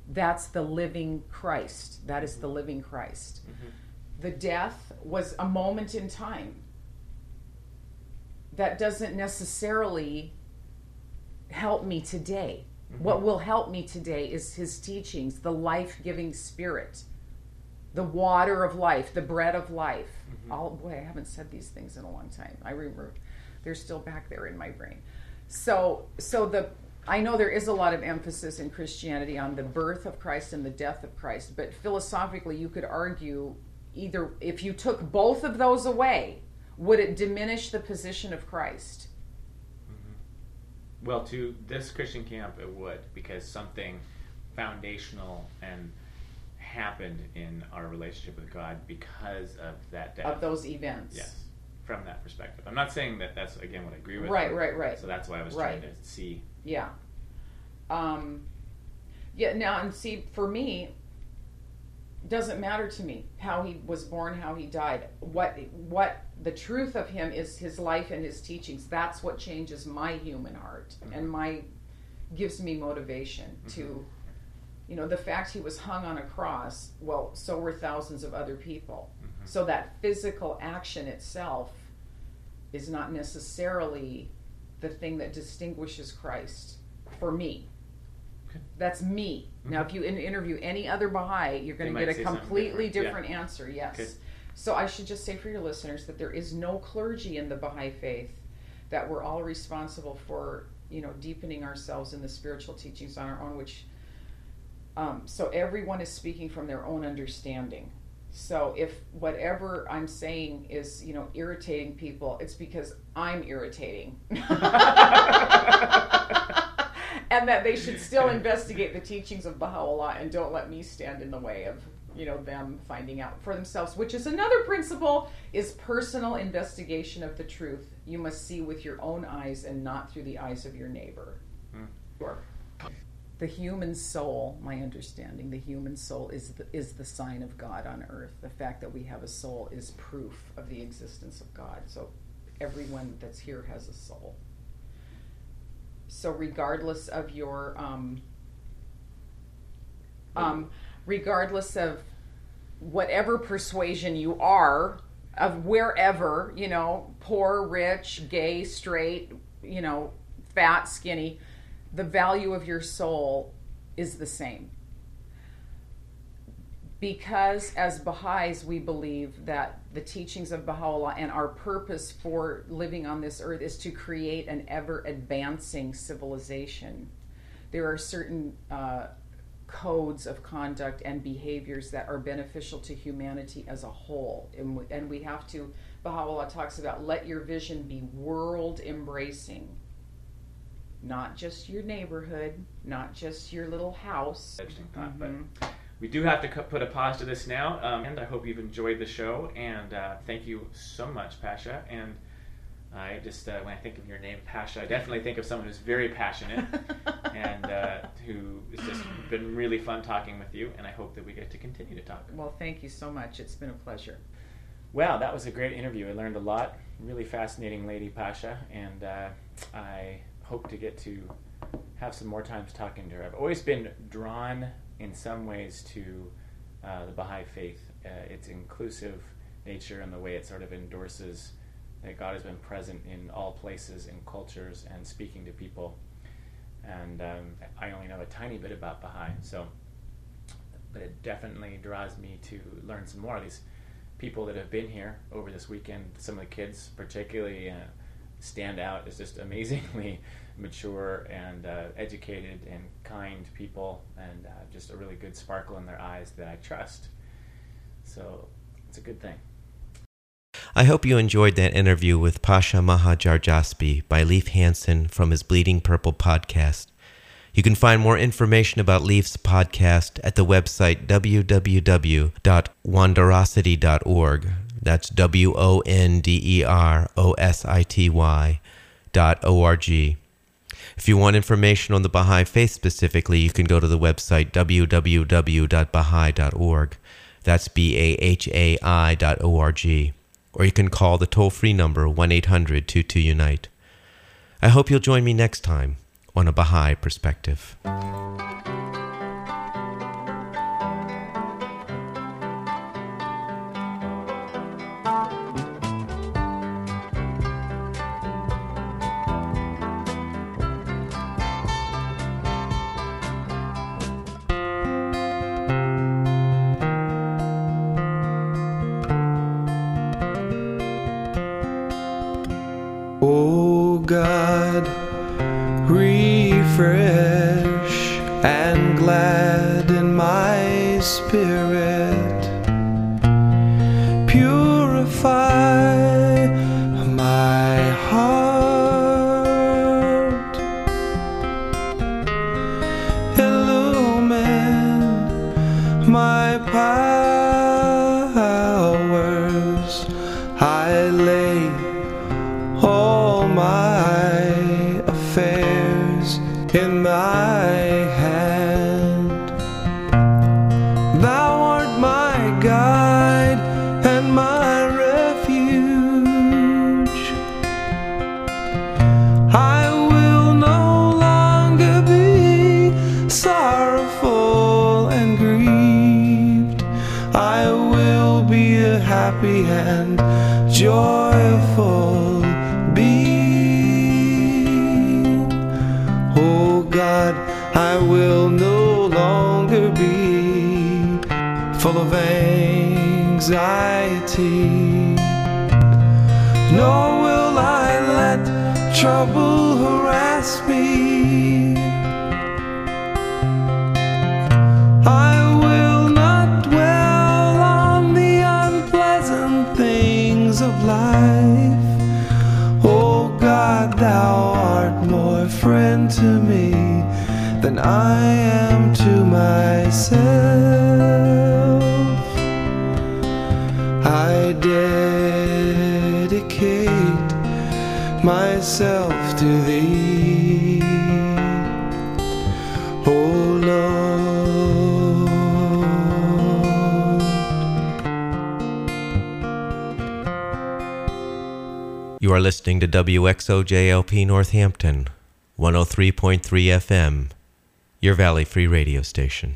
That's the living Christ. That is the living Christ. Mm-hmm. The death was a moment in time. That doesn't necessarily help me today. What mm-hmm. will help me today is his teachings, the life giving spirit, the water of life, the bread of life. Mm-hmm. All boy, I haven't said these things in a long time. I remember they're still back there in my brain. So, so the I know there is a lot of emphasis in Christianity on the birth of Christ and the death of Christ, but philosophically, you could argue either if you took both of those away, would it diminish the position of Christ? Mm-hmm. Well, to this Christian camp, it would because something foundational and happened in our relationship with God because of that death. Of those events. Yes, from that perspective. I'm not saying that that's again what I agree with. Right, right, right. So that's why I was Right. trying to see. Yeah. Um, yeah, now, and see, for me, doesn't matter to me how he was born, how he died. What, what the truth of him is his life and his teachings. That's what changes my human heart and my, gives me motivation to, you know, the fact he was hung on a cross, well, so were thousands of other people. So that physical action itself is not necessarily the thing that distinguishes Christ for me. Okay. That's me. Now, if you interview any other Baha'i, you're going to get a completely different. different, Yeah. answer. Yes. Okay. So I should just say for your listeners that there is no clergy in the Baha'i faith. That we're all responsible for, you know, deepening ourselves in the spiritual teachings on our own. Which, um, so everyone is speaking from their own understanding. So if whatever I'm saying is, you know, irritating people, it's because I'm irritating. and that they should still investigate the teachings of Baha'u'llah and don't let me stand in the way of, you know, them finding out for themselves, which is another principle is personal investigation of the truth. You must see with your own eyes and not through the eyes of your neighbor. Hmm. Sure. The human soul, my understanding, the human soul is the, is the sign of God on earth. The fact that we have a soul is proof of the existence of God. So everyone that's here has a soul. So regardless of your, um, um, regardless of whatever persuasion you are of wherever, you know, poor, rich, gay, straight, you know, fat, skinny, the value of your soul is the same. Because as Baha'is, we believe that the teachings of Baha'u'llah and our purpose for living on this earth is to create an ever advancing civilization. There are certain uh, codes of conduct and behaviors that are beneficial to humanity as a whole. And we, and we have to, Baha'u'llah talks about let your vision be world embracing, not just your neighborhood, not just your little house. Thought, but we do have to put a pause to this now. Um, and I hope you've enjoyed the show. And uh, thank you so much, Pasha. And I just, uh, when I think of your name, Pasha, I definitely think of someone who's very passionate and uh, who has just been really fun talking with you. And I hope that we get to continue to talk. Well, thank you so much. It's been a pleasure. Wow, that was a great interview. I learned a lot. Really fascinating lady, Pasha, and uh, I hope to get to have some more times talking to her. I've always been drawn in some ways to uh, the Baha'i faith, uh, its inclusive nature and the way it sort of endorses that God has been present in all places and cultures and speaking to people. And um, I only know a tiny bit about Baha'i, so but it definitely draws me to learn some more of these people that have been here over this weekend. Some of the kids, particularly, uh, stand out as just amazingly mature and uh, educated and kind people, and uh, just a really good sparkle in their eyes that I trust. So it's a good thing. I hope you enjoyed that interview with Pasha Mohajer-Jasbi by Leif Hansen from his Bleeding Purple podcast. You can find more information about Leif's podcast at the website www.wonderosity.org. That's W O N D E R O S I T Y dot O R G. If you want information on the Baha'i Faith specifically, you can go to the website www.baha'i.org. That's B A H A I dot O R G. Or you can call the toll free number 1 800 22 Unite. I hope you'll join me next time on a Baha'i Perspective. Trouble are listening to WXOJLP Northampton, 103.3 FM, your Valley Free Radio station.